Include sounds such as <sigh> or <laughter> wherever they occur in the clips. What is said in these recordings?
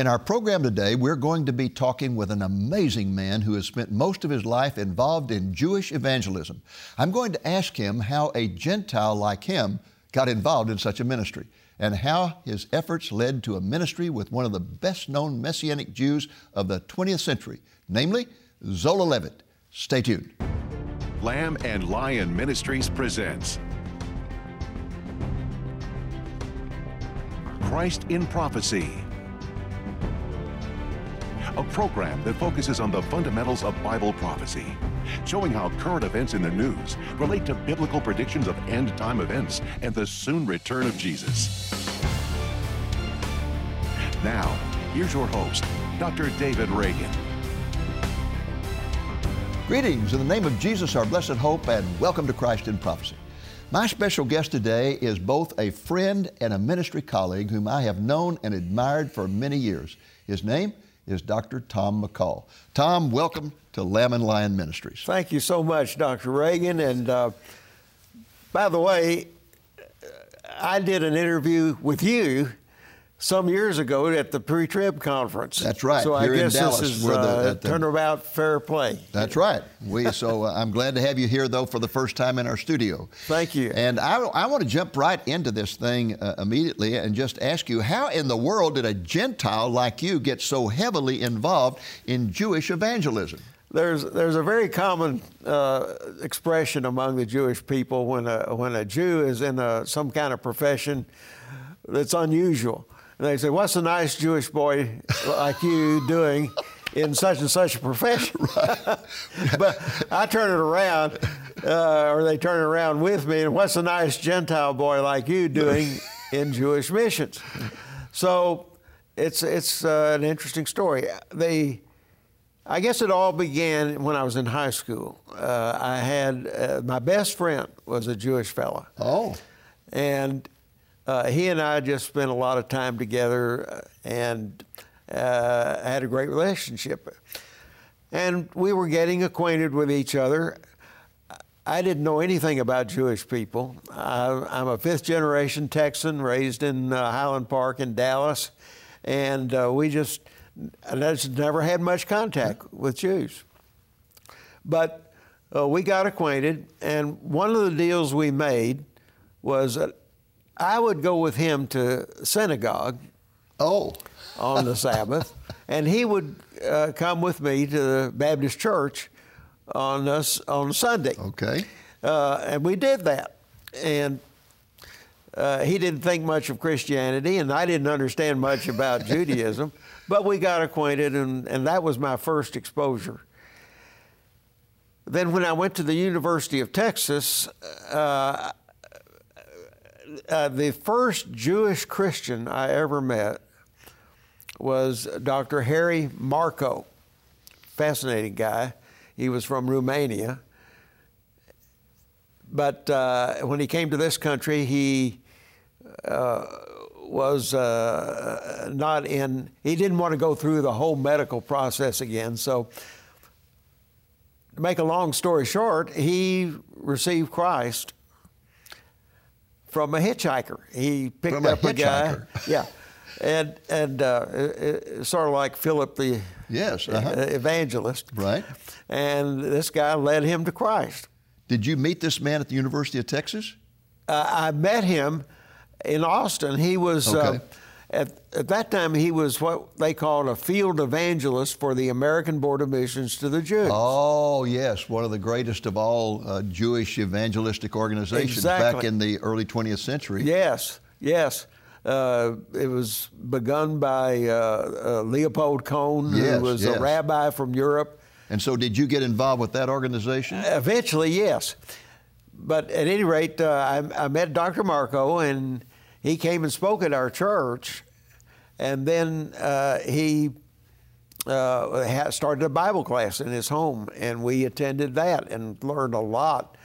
In our program today, we're going to be talking with an amazing man who has spent most of his life involved in Jewish evangelism. I'm going to ask him how a Gentile like him got involved in such a ministry and how his efforts led to a ministry with one of the best known Messianic Jews of the 20th century, namely Zola Levitt. Stay tuned. Lamb and Lion Ministries presents Christ in Prophecy a program that focuses on the fundamentals of Bible prophecy, showing how current events in the news relate to biblical predictions of end time events and the soon return of Jesus. Now, here's your host, Dr. David Reagan. Greetings in the name of Jesus, our blessed hope, and welcome to Christ in Prophecy. My special guest today is both a friend and a ministry colleague whom I have known and admired for many years. His name is Dr. Tom McCall. Tom, welcome to Lamb and Lion Ministries. Thank you so much, Dr. Reagan. And uh, by the way, I did an interview with you some years ago at the pre-trib conference. That's right. So here I guess in Dallas, this is where the, uh, the- turnabout fair play. That's right. We so uh, I'm glad to have you here though for the first time in our studio. Thank you. And I, I want to jump right into this thing uh, immediately and just ask you how in the world did a Gentile like you get so heavily involved in Jewish evangelism? There's there's a very common uh, expression among the Jewish people when a when a Jew is in a, some kind of profession that's unusual, and they say, "What's a nice Jewish boy like you doing in such and such a profession?" <laughs> but I turn it around, uh, or they turn it around with me, and what's a nice Gentile boy like you doing <laughs> in Jewish missions? So it's it's uh, an interesting story. They I guess it all began when I was in high school. Uh, I had uh, my best friend was a Jewish fella, Oh, and uh, he and I just spent a lot of time together, uh, and uh, had a great relationship. And we were getting acquainted with each other. I didn't know anything about Jewish people. I, I'm a fifth generation Texan, raised in uh, Highland Park in Dallas, and uh, we just just never had much contact with Jews. But uh, we got acquainted, and one of the deals we made was that I would go with him to synagogue oh, on the <laughs> Sabbath, and he would uh, come with me to the Baptist church on us on Sunday. okay. Uh, and we did that. And uh, he didn't think much of Christianity, and I didn't understand much about <laughs> Judaism, but we got acquainted, and, and that was my first exposure. Then, when I went to the University of Texas, uh, uh, the first Jewish Christian I ever met was Dr. Harry Marco. Fascinating guy. He was from Romania. But uh, when he came to this country, he uh, was uh, not in, he didn't want to go through the whole medical process again. So, to make a long story short, he received Christ from a hitchhiker. He picked From up a, guy. <laughs> Yeah. And, and uh, it- it- sort of like Philip the Yes, uh-huh. uh, evangelist. Right. And this guy led him to Christ. Did you meet this man at the University of Texas? Uh, I met him in Austin. He was, uh, Okay. At, at that time, he was what they called a field evangelist for the American Board of Missions to the Jews. Oh, yes, one of the greatest of all uh, Jewish evangelistic organizations back in the early 20th century. Yes, yes. Uh, it was begun by uh, uh, Leopold Cohn, Yes, who was yes. a rabbi from Europe. And so, did you get involved with that organization? Eventually, yes. But at any rate, uh, I, I met Dr. Marco, and he came and spoke at our church. And then uh, he uh, started a Bible class in his home, and we attended that and learned a lot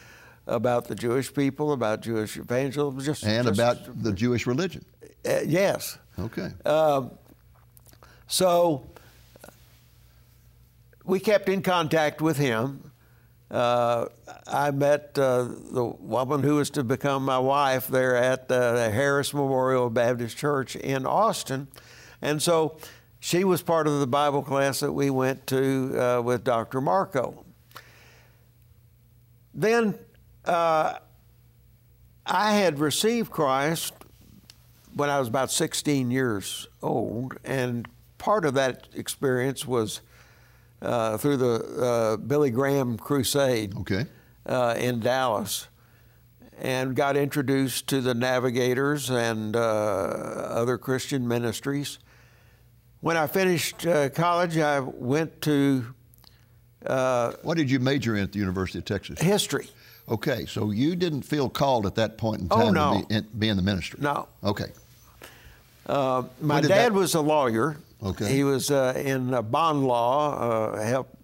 about the Jewish people, about Jewish evangelism, just and just- about the Jewish religion. uh, yes. Okay. Um, so we kept in contact with him. Uh, I met uh, the woman who was to become my wife there at the Harris Memorial Baptist Church in Austin. And so she was part of the Bible class that we went to uh, with Dr. Marco. Then uh, I had received Christ when I was about 16 years old, and part of that experience was uh, through the uh, Billy Graham Crusade Okay. uh, in Dallas, and got introduced to the Navigators and uh, other Christian ministries. When I finished uh, college, I went to uh, What did you major in at the University of Texas? history. Okay, so you didn't feel called at that point in Oh, time no. to be in, be in the ministry? No. Okay. Uh, my dad that- was a lawyer. Okay. He was uh, in bond law, uh, helped,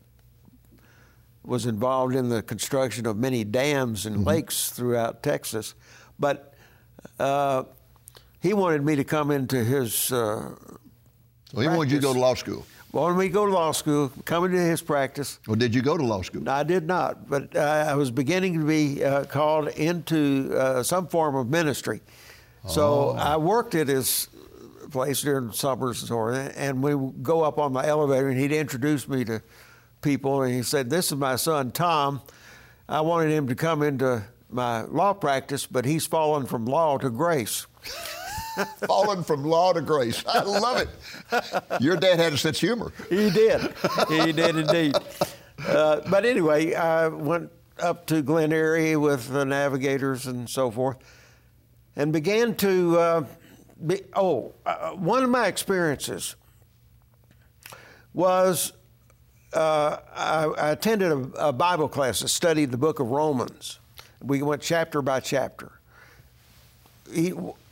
was involved in the construction of many dams Mm-hmm. and lakes throughout Texas. But uh, he wanted me to come into his, uh, Well, he wanted you to go to law school. wanted me to go to law school, come into his practice. Or did you go to law school? I did not, but uh, I was beginning to be uh, called into uh, some form of ministry. So I worked at his place during summers and so on, and we would go up on the elevator, and he'd introduce me to people, and he said, "This is my son Tom. I wanted him to come into my law practice, but he's fallen from law to grace." <laughs> Fallen from law to grace. I love it. Your dad had a sense of humor. He did. he did indeed. Uh, but anyway, I went up to Glen Eyrie with the navigators and so forth, and began to. Uh, be, oh, uh, one of my experiences was uh, I, I attended a, a Bible class that studied the book of Romans. We went chapter by chapter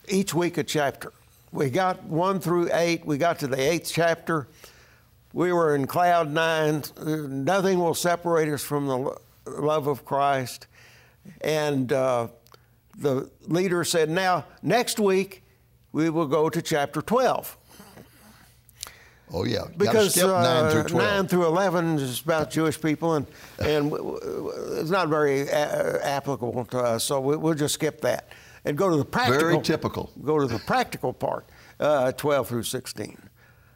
each week a chapter. We got one through eight. We got to the eighth chapter. We were in cloud nine. Nothing will separate us from the love of Christ. And uh, the leader said, Now, next week, we will go to chapter 12. Oh, yeah. Gotta Because skip 9 through uh, 12. 9 through 11 is about Jewish people, and, and it's not very a- applicable to us, so we, we'll just skip that and go to the practical. Very typical. Go to the practical part, uh, 12 through 16.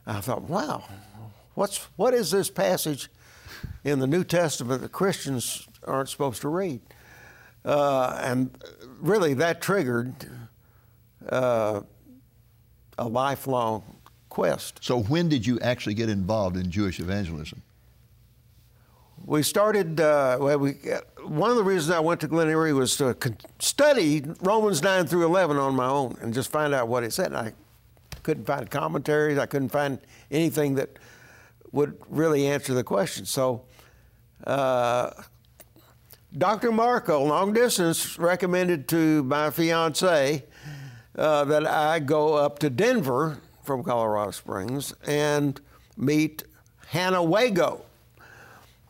I thought, wow, what's what is this passage in the New Testament that Christians aren't supposed to read? Uh, and really, that triggered uh, a lifelong quest. So when did you actually get involved in Jewish evangelism? We started. Uh, well, we one of the reasons I went to Glen Eyrie was to con- study Romans nine through eleven on my own and just find out what it said. And I couldn't find commentaries. I couldn't find anything that would really answer the question. So, uh, Dr. Marco, long distance, recommended to my fiance uh, that I go up to Denver from Colorado Springs and meet Hannah Wago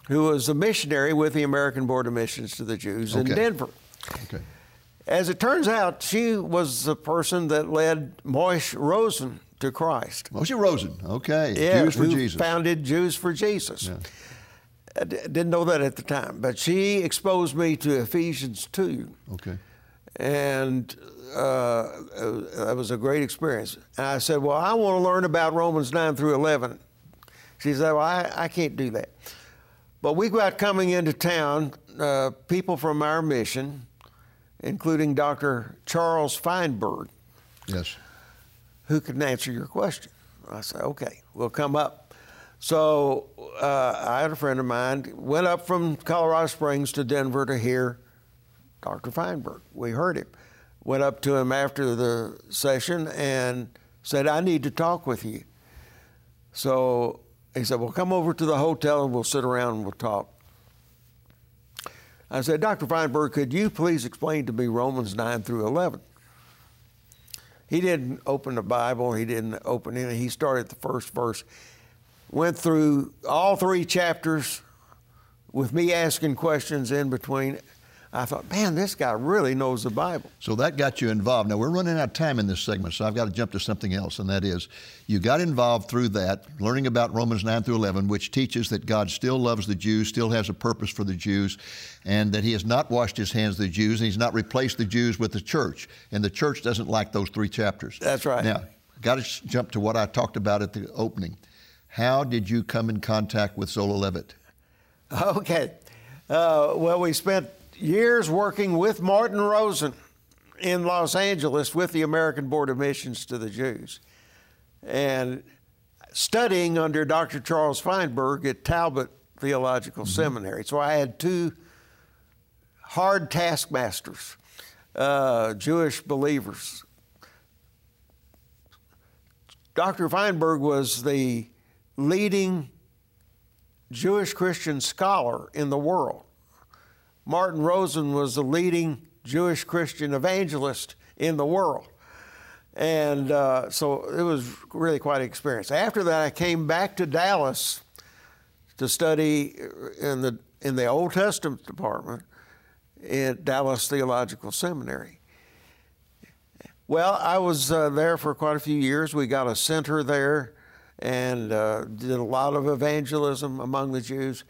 who was a missionary with the American Board of Missions to the Jews in Denver. Okay. As it turns out, she was the person that led Moishe Rosen to Christ. Moishe Rosen. Okay. Yeah, Jews for Jesus. founded Jews for Jesus. I d- didn't know that at the time, but she exposed me to Ephesians 2. okay. And uh, that was a great experience. And I said, Well, I want to learn about Romans 9 through 11. She said, Well, I, I can't do that. But we got coming into town uh, people from our mission, including Dr. Charles Feinberg, Yes. who can answer your question. I said, okay, we'll come up. So uh, I had a friend of mine, went up from Colorado Springs to Denver to hear Dr. Feinberg. We heard him. Went up to him after the session and said, I need to talk with you. So he said, Well, come over to the hotel and we'll sit around and we'll talk. I said, Dr. Feinberg, could you please explain to me Romans 9 through 11? He didn't open the Bible, he didn't open it. He started the first verse, went through all three chapters with me asking questions in between. I thought, man, this guy really knows the Bible. So that got you involved. Now we're running out of time in this segment, so I've got to jump to something else, and that is you got involved through that, learning about Romans 9 through 11, which teaches that God still loves the Jews, still has a purpose for the Jews, and that He has not washed His hands of the Jews, and He's not replaced the Jews with the church. And the church doesn't like those three chapters. That's right. Now, got to jump to what I talked about at the opening. How did you come in contact with Zola Levitt? <laughs> Okay. Uh, well, we spent years working with Martin Rosen in Los Angeles with the American Board of Missions to the Jews and studying under Dr. Charles Feinberg at Talbot Theological mm-hmm. Seminary. So I had two hard taskmasters, uh, Jewish believers. Dr. Feinberg was the leading Jewish Christian scholar in the world. Martin Rosen was the leading Jewish Christian evangelist in the world. And uh, so it was really quite an experience. After that, I came back to Dallas to study in the, in the Old Testament department at Dallas Theological Seminary. Well, I was uh, there for quite a few years. We got a center there and uh, did a lot of evangelism among the Jews.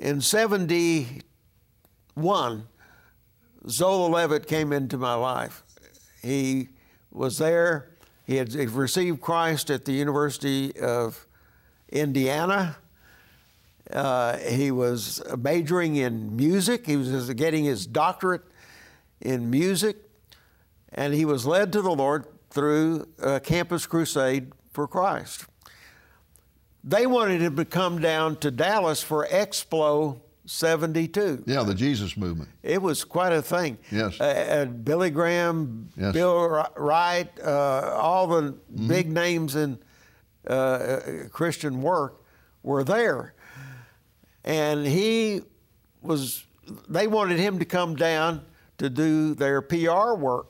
In 71, Zola Levitt came into my life. He was there. He had received Christ at the University of Indiana. Uh, he was majoring in music. He was getting his doctorate in music. And he was led to the Lord through a campus crusade for Christ. They wanted him to come down to Dallas for Expo 72. Yeah, the Jesus movement. It was quite a thing. Yes. Uh, Billy Graham, yes. Bill Bright, uh, all the mm-hmm. big names in uh, uh, Christian work were there. And he was, they wanted him to come down to do their PR work.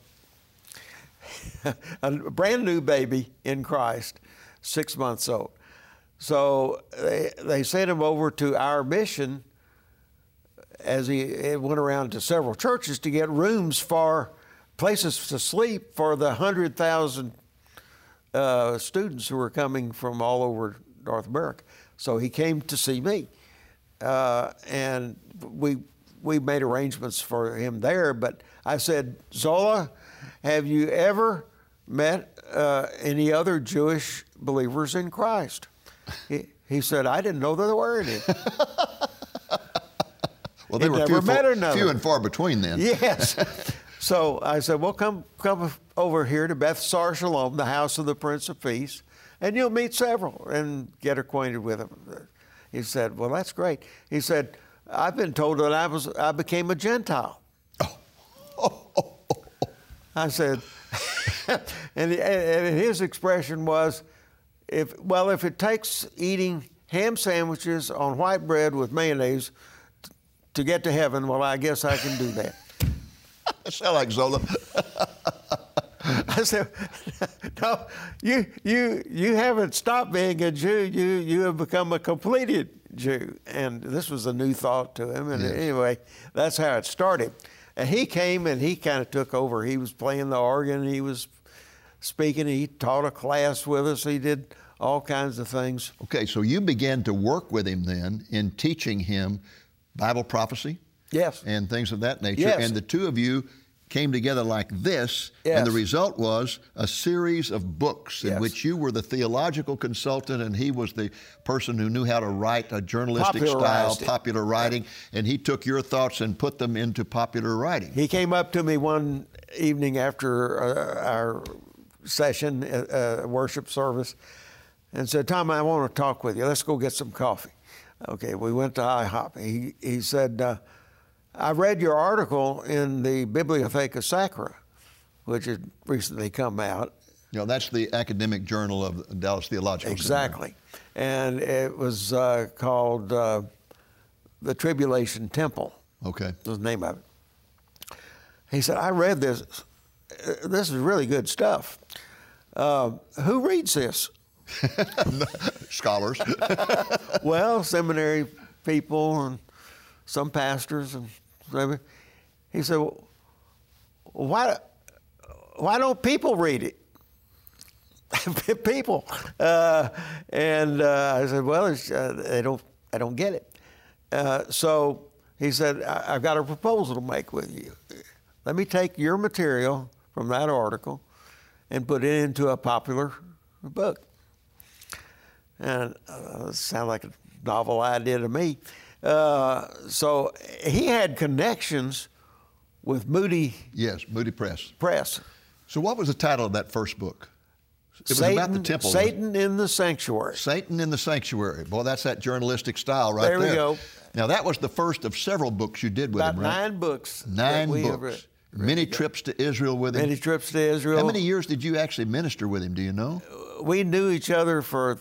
<laughs> a brand new baby in Christ, six months old. So they, they sent him over to our mission as he went around to several churches to get rooms for places to sleep for the 100,000 uh, students who were coming from all over North America. So he came to see me. Uh, and we, we made arrangements for him there. But I said, Zola, have you ever met uh, any other Jewish believers in Christ? He, he said, I didn't know there were any. <laughs> well, they were few, few, and far between then. Yes. <laughs> so I said, well, come, come over here to Beth Sar Shalom, the house of the Prince of Peace, and you'll meet several and get acquainted with them. He said, well, that's great. He said, I've been told that I, was, I became a Gentile. Oh. <laughs> I said, and, and his expression was, if well, if it takes eating ham sandwiches on white bread with mayonnaise t- to get to heaven, well, I guess I can do that. <laughs> sound like Zola. <laughs> I said, <laughs> no, you, you, you haven't stopped being a Jew. You, you have become a completed Jew. And this was a new thought to him. And yes. anyway, that's how it started. And he came and he kind of took over. He was playing the organ. He was speaking. He taught a class with us. He did all kinds of things. Okay, so you began to work with him then in teaching him Bible prophecy. Yes. And things of that nature. Yes. And the two of you came together like this, yes. and the result was a series of books in yes. which you were the theological consultant and he was the person who knew how to write a journalistic style, it. popular writing, and he took your thoughts and put them into popular writing. He came up to me one evening after uh, our session, uh, uh, worship service, and said, Tom, I want to talk with you. Let's go get some coffee. Okay, we went to IHOP. He, he said, uh, I read your article in the Bibliotheca Sacra, which had recently come out. You know, that's the academic journal of Dallas Theological Exactly. And it was uh, called uh, The Tribulation Temple. Okay. Was the name of it. He said, I read this. This is really good stuff. Uh, who reads this? <laughs> Scholars. <laughs> well, seminary people and some pastors and maybe. he said, well, why, why don't people read it? <laughs> people. Uh, and uh, I said, well, uh, they don't, I don't get it. Uh, so he said, I- have got a proposal to make with you. Let me take your material from that article and put it into a popular book. and uh, sound like a novel idea to me. Uh, so he had connections with Moody Yes, Moody Press. Press. So, what was the title of that first book? It was Satan, about the temple. Satan in the sanctuary. Satan in the Sanctuary. Boy, that's that journalistic style right There there. we go. Now, that was the first of several books you did with About him, right? nine books. Nine books. Many trips to Israel with him. Many trips to Israel. How many years did you actually minister with him? Do you know? We knew each other for,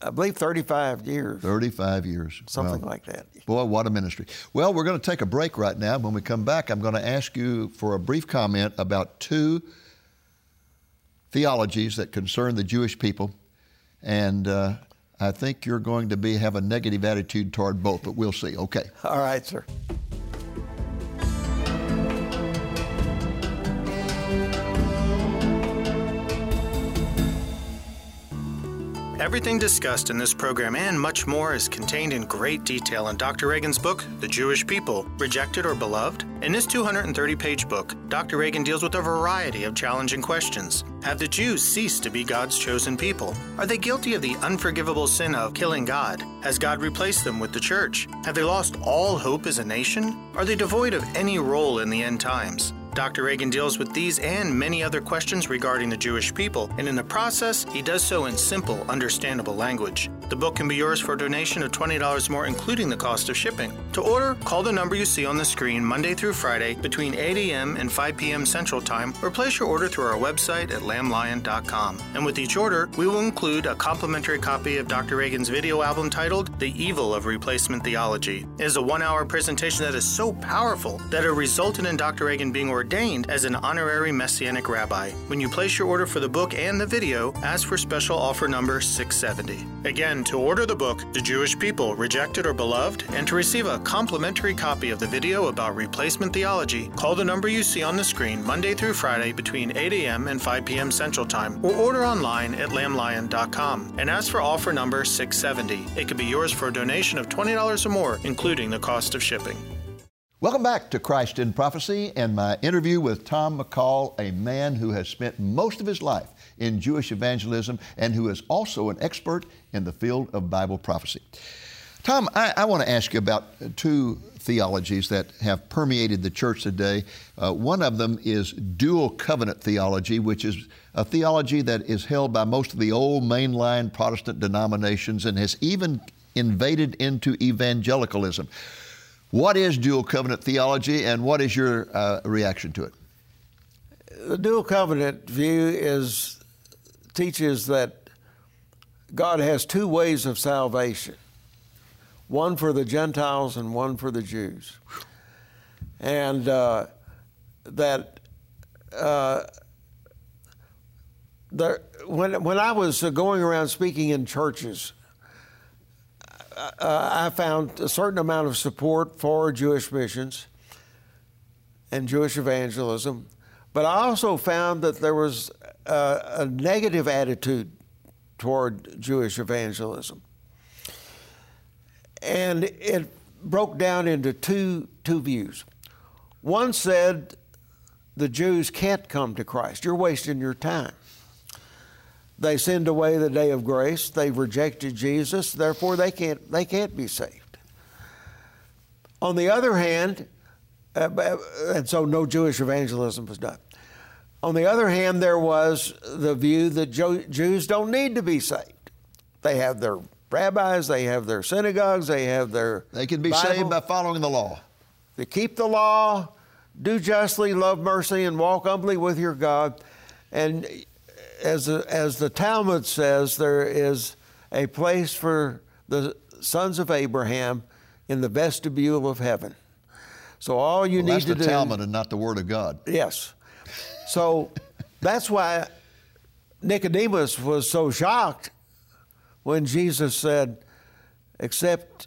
I believe, 35 years, 35 years. something like that. Boy, what a ministry. Well, we're going to take a break right now. When we come back, I'm going to ask you for a brief comment about two theologies that concern the Jewish people. And uh, I think you're going to be have a negative attitude toward both, but we'll see. Okay. All right, sir. Everything discussed in this program and much more is contained in great detail in Dr. Reagan's book, The Jewish People Rejected or Beloved. In this 230 page book, Dr. Reagan deals with a variety of challenging questions. Have the Jews ceased to be God's chosen people? Are they guilty of the unforgivable sin of killing God? Has God replaced them with the church? Have they lost all hope as a nation? Are they devoid of any role in the end times? Dr. Reagan deals with these and many other questions regarding the Jewish people, and in the process, he does so in simple, understandable language. The book can be yours for a donation of $20 more, including the cost of shipping. To order, call the number you see on the screen Monday through Friday between 8 a.m. and 5 p.m. Central Time, or place your order through our website at lamblion.com. And with each order, we will include a complimentary copy of Dr. Reagan's video album titled The Evil of Replacement Theology. It is a one hour presentation that is so powerful that it resulted in Dr. Reagan being ordained as an honorary Messianic rabbi. When you place your order for the book and the video, ask for special offer number 670. Again, to order the book, The Jewish People Rejected or Beloved, and to receive a complimentary copy of the video about replacement theology, call the number you see on the screen Monday through Friday between 8 a.m. and 5 p.m. Central Time, or order online at lamblion.com and ask for offer number 670. It can be yours for a donation of $20 or more, including the cost of shipping. Welcome back to Christ in Prophecy and my interview with Tom McCall, a man who has spent most of his life in Jewish evangelism and who is also an expert in the field of Bible prophecy. Tom, I, I want to ask you about two theologies that have permeated the church today. Uh, one of them is dual covenant theology, which is a theology that is held by most of the old mainline Protestant denominations and has even invaded into evangelicalism. What is dual covenant theology, and what is your uh, reaction to it? The dual covenant view is teaches that God has two ways of salvation one for the Gentiles and one for the Jews. And uh, that uh, there, when, when I was uh, going around speaking in churches, I found a certain amount of support for Jewish missions and Jewish evangelism, but I also found that there was a, a negative attitude toward Jewish evangelism. And it broke down into two, two views. One said the Jews can't come to Christ, you're wasting your time. They sinned away the day of grace. They've rejected Jesus. Therefore, they can't, they can't be saved. On the other hand, uh, and so no Jewish evangelism was done. On the other hand, there was the view that Jo- Jews don't need to be saved. They have their rabbis, they have their synagogues, they have their. They can be Bible. saved by following the law. They keep the law, do justly, love mercy, and walk humbly with your God. And as the, as the Talmud says, there is a place for the sons of Abraham in the vestibule of heaven. So all you Well, need that's the. Talmud and not the Word of God. Yes. So that's why Nicodemus was so shocked when Jesus said, Except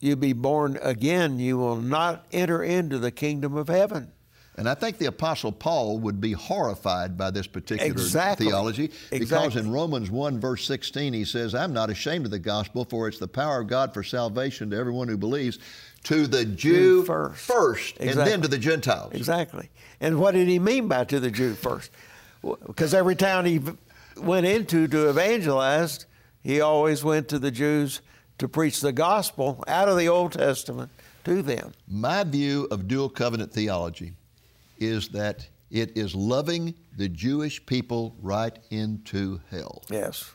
you be born again, you will not enter into the kingdom of heaven. And I think the Apostle Paul would be horrified by this particular Exactly. theology because Exactly. in Romans 1, verse 16, he says, I'm not ashamed of the gospel, for it's the power of God for salvation to everyone who believes, to the Jew first. and Exactly. then to the Gentiles. Exactly. And what did he mean by to the Jew first? Because every time he went into to evangelize, he always went to the Jews to preach the gospel out of the Old Testament to them. My view of dual covenant theology is that it is loving the Jewish people right into hell. Yes.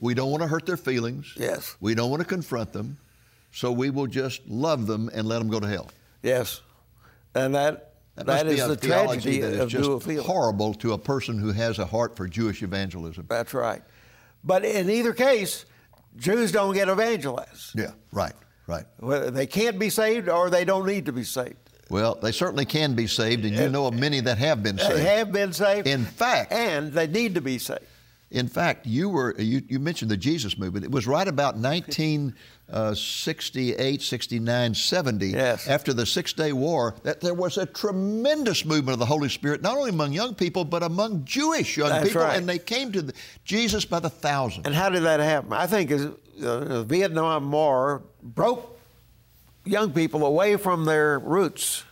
We don't want to hurt their feelings. Yes. We don't want to confront them. So we will just love them and let them go to hell. Yes. And that, That, that is the tragedy that is of just horrible to a person who has a heart for Jewish evangelism. That's right. But in either case, Jews don't get evangelized. Yeah, right, right. Well, They can't be saved or they don't need to be saved. Well, they certainly can be saved, and you know of many that have been uh, saved. They have been saved. In fact- and they need to be saved. In fact, you were uh, you, you mentioned the Jesus movement. It was right about 1968, uh, 69, 70, Yes. after the Six Day War, that there was a tremendous movement of the Holy Spirit, not only among young people, but among Jewish young That's people, right. and they came to the, Jesus by the thousands. And how did that happen? I think is, uh, the Vietnam War broke young people away from their roots.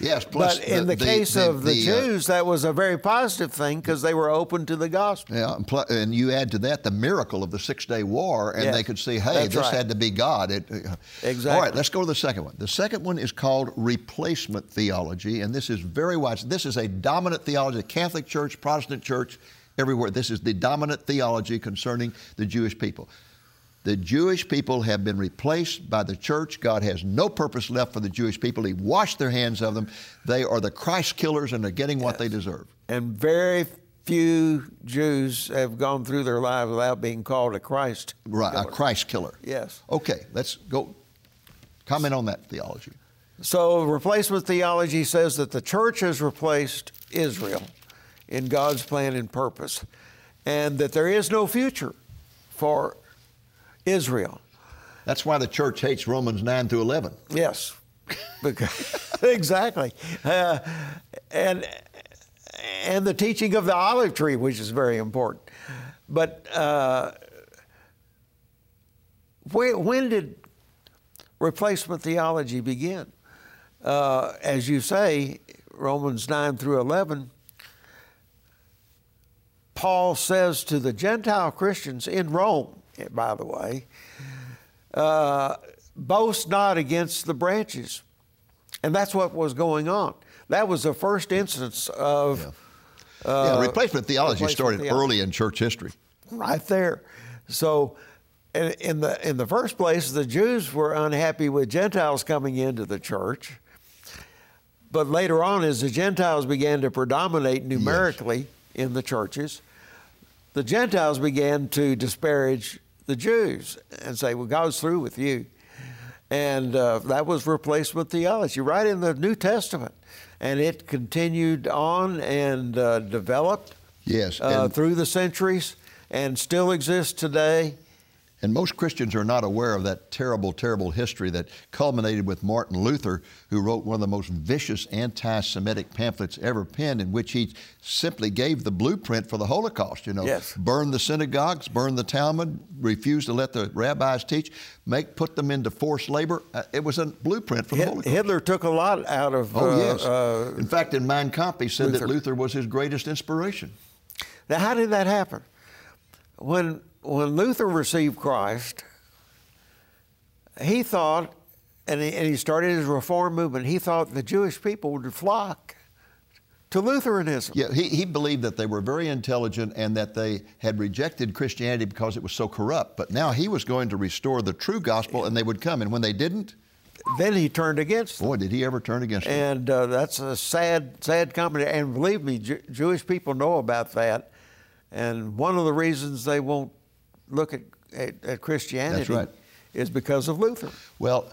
yes, plus but in the, case of the, uh, Jews, that was a very positive thing because they were open to the gospel. Yeah, and, pl- and you add to that the miracle of the Six Day War, and Yes, they could see, hey, this right. had to be God. It, uh, Exactly. All right, let's go to the second one. The second one is called replacement theology, and this is very wide. This is a dominant theology, the Catholic Church, Protestant Church, everywhere. This is the dominant theology concerning the Jewish people. The Jewish people have been replaced by the church. God has no purpose left for the Jewish people. He washed their hands of them. They are the Christ killers, and they're getting what they deserve. And very few Jews have gone through their lives without being called a Christ. Right, a. Christ killer. Yes. Okay, let's go. Comment on that theology. So, replacement theology says that the church has replaced Israel in God's plan and purpose, and that there is no future for Israel. That's why the church hates Romans 9 through 11. Yes, <laughs> Because- <laughs> exactly, uh, and and the teaching of the olive tree, which is very important. But uh, when, when did replacement theology begin? Uh, as you say, Romans nine through eleven. Paul says to the Gentile Christians in Rome, by the way, uh, boast not against the branches. And that's what was going on. That was the first instance of yeah, replacement theology replacement started theology. early in church history. right there. So, in, in the in the first place, the Jews were unhappy with Gentiles coming into the church. But later on, as the Gentiles began to predominate numerically in the churches, the Gentiles began to disparage the Jews and say, "Well, God's through with you," and uh, that was replacement theology right in the New Testament, and it continued on and uh, developed Yes, uh, and- through the centuries and still exists today. And most Christians are not aware of that terrible, terrible history that culminated with Martin Luther, who wrote one of the most vicious anti Semitic pamphlets ever penned, in which he simply gave the blueprint for the Holocaust. You know, Yes. burn the synagogues, burn the Talmud, refuse to let the rabbis teach, make put them into forced labor. Uh, it was a blueprint for the Holocaust. Hitler took a lot out of. Oh, uh, yes. uh, in fact, in Mein Kampf, he said that Luther. Luther was his greatest inspiration. now, how did that happen? When when Luther received Christ, he thought, and he, and he started his reform movement. He thought the Jewish people would flock to Lutheranism. Yeah, he, he believed that they were very intelligent and that they had rejected Christianity because it was so corrupt. But now he was going to restore the true gospel and they would come. And when they didn't, Then he turned against them. boy, did he ever turn against them. And uh, that's a sad, sad company. And believe me, Ju- Jewish people know about that. And one of the reasons they won't look at, at, at Christianity right. is because of Luther. Well,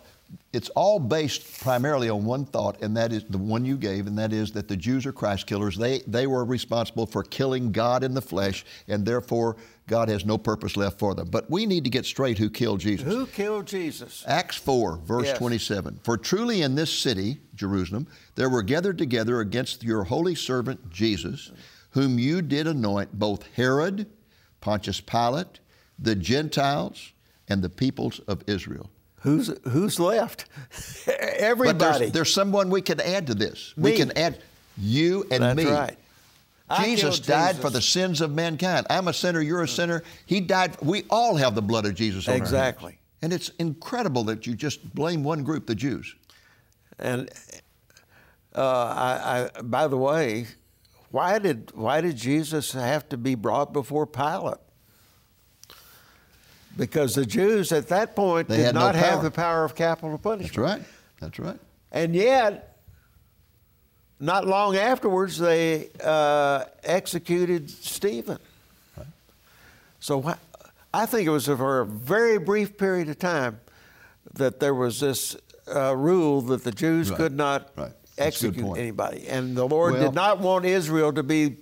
it's all based primarily on one thought, and that is the one you gave, and that is that the Jews are Christ killers. They, they were responsible for killing God in the flesh, and therefore God has no purpose left for them. But we need to get straight who killed Jesus. Who killed Jesus? Acts 4, verse Yes. 27. For truly in this city, Jerusalem, there were gathered together against your holy servant Jesus, whom you did anoint both Herod, Pontius Pilate, the Gentiles, and the peoples of Israel. Who's who's left? <laughs> But Everybody. there's, there's someone we can add to this. We can add you and me. That's me. right. Jesus died Jesus. for the sins of mankind. I'm a sinner, you're a sinner. He died. We all have the blood of Jesus on. Exactly. And it's incredible that you just blame one group, the Jews. And uh, I, I, by the way, why did why did Jesus have to be brought before Pilate? Because the Jews at that point They did had no not have the power of capital punishment. That's right. That's right. And yet, not long afterwards, they uh, executed Stephen. So wh- I think it was for a very brief period of time that there was this uh, rule that the Jews Right. could not Right. That's a good execute anybody. And the Lord Well- did not want Israel to be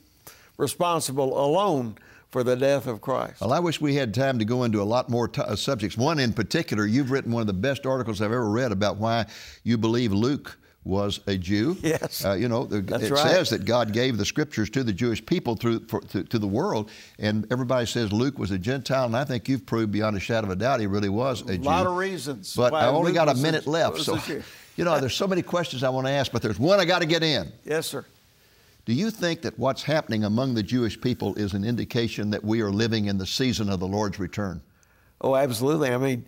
responsible alone for the death of Christ. Well, I wish we had time to go into a lot more t- uh, subjects. One in particular, you've written one of the best articles I've ever read about why you believe Luke was a Jew. <laughs> Yes. Uh, you know, the, it right. says that God gave the scriptures to the Jewish people through for, to, to the world, and everybody says Luke was a Gentile, and I think you've proved beyond a shadow of a doubt he really was a A Jew. A lot of reasons But I've only Luke got a was a- minute left, so <laughs> you know, there's so many questions I want to ask, but there's one I got to get in. Yes, sir. Do you think that what's happening among the Jewish people is an indication that we are living in the season of the Lord's return? Oh, absolutely. I mean,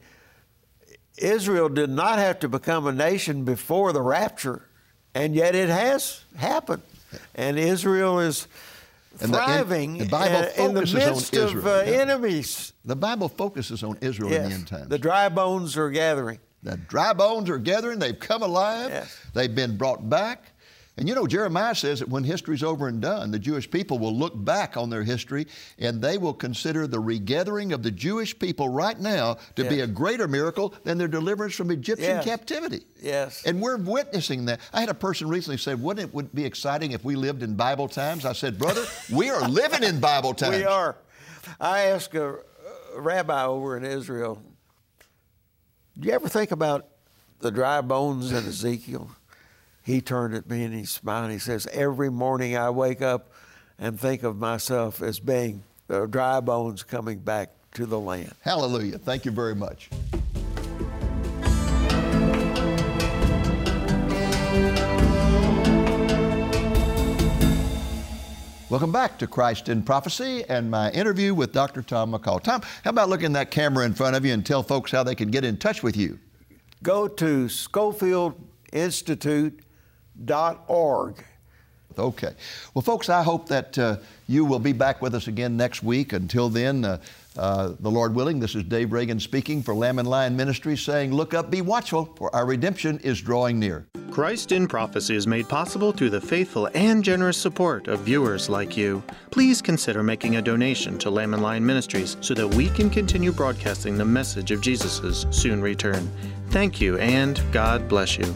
Israel did not have to become a nation before the rapture, and yet it has happened. And Israel is And the- and thriving the in- the midst of uh, yeah. enemies. The Bible focuses on Israel in the end times. The dry bones are gathering. The dry bones are gathering, they've come alive, Yes. they've been brought back. And you know, Jeremiah says that when history's over and done, the Jewish people will look back on their history and they will consider the regathering of the Jewish people right now to be a greater miracle than their deliverance from Egyptian Yes. captivity. Yes. And we're witnessing that. I had a person recently say, wouldn't it would be exciting if we lived in Bible times? I said, brother, we are living in Bible <laughs> times. We are. I asked a, a rabbi over in Israel, do you ever think about the dry bones in Ezekiel? He turned at me and he smiled and he says, Every morning I wake up and think of myself as being the dry bones coming back to the land. Hallelujah. Thank you very much. Welcome back to Christ in Prophecy and my interview with Dr. Tom McCall. Tom, how about looking that camera in front of you and tell folks how they can get in touch with you? Go to ScofieldInstitute.org. Okay. Well, folks, I hope that uh, you will be back with us again next week. Until then, uh, uh, the Lord willing, this is Dave Reagan speaking for Lamb and Lion Ministries saying, Look up, be watchful, for our redemption is drawing near. Christ in Prophecy is made possible through the faithful and generous support of viewers like you. Please consider making a donation to Lamb and Lion Ministries so that we can continue broadcasting the message of Jesus' soon return. Thank you, and God bless you.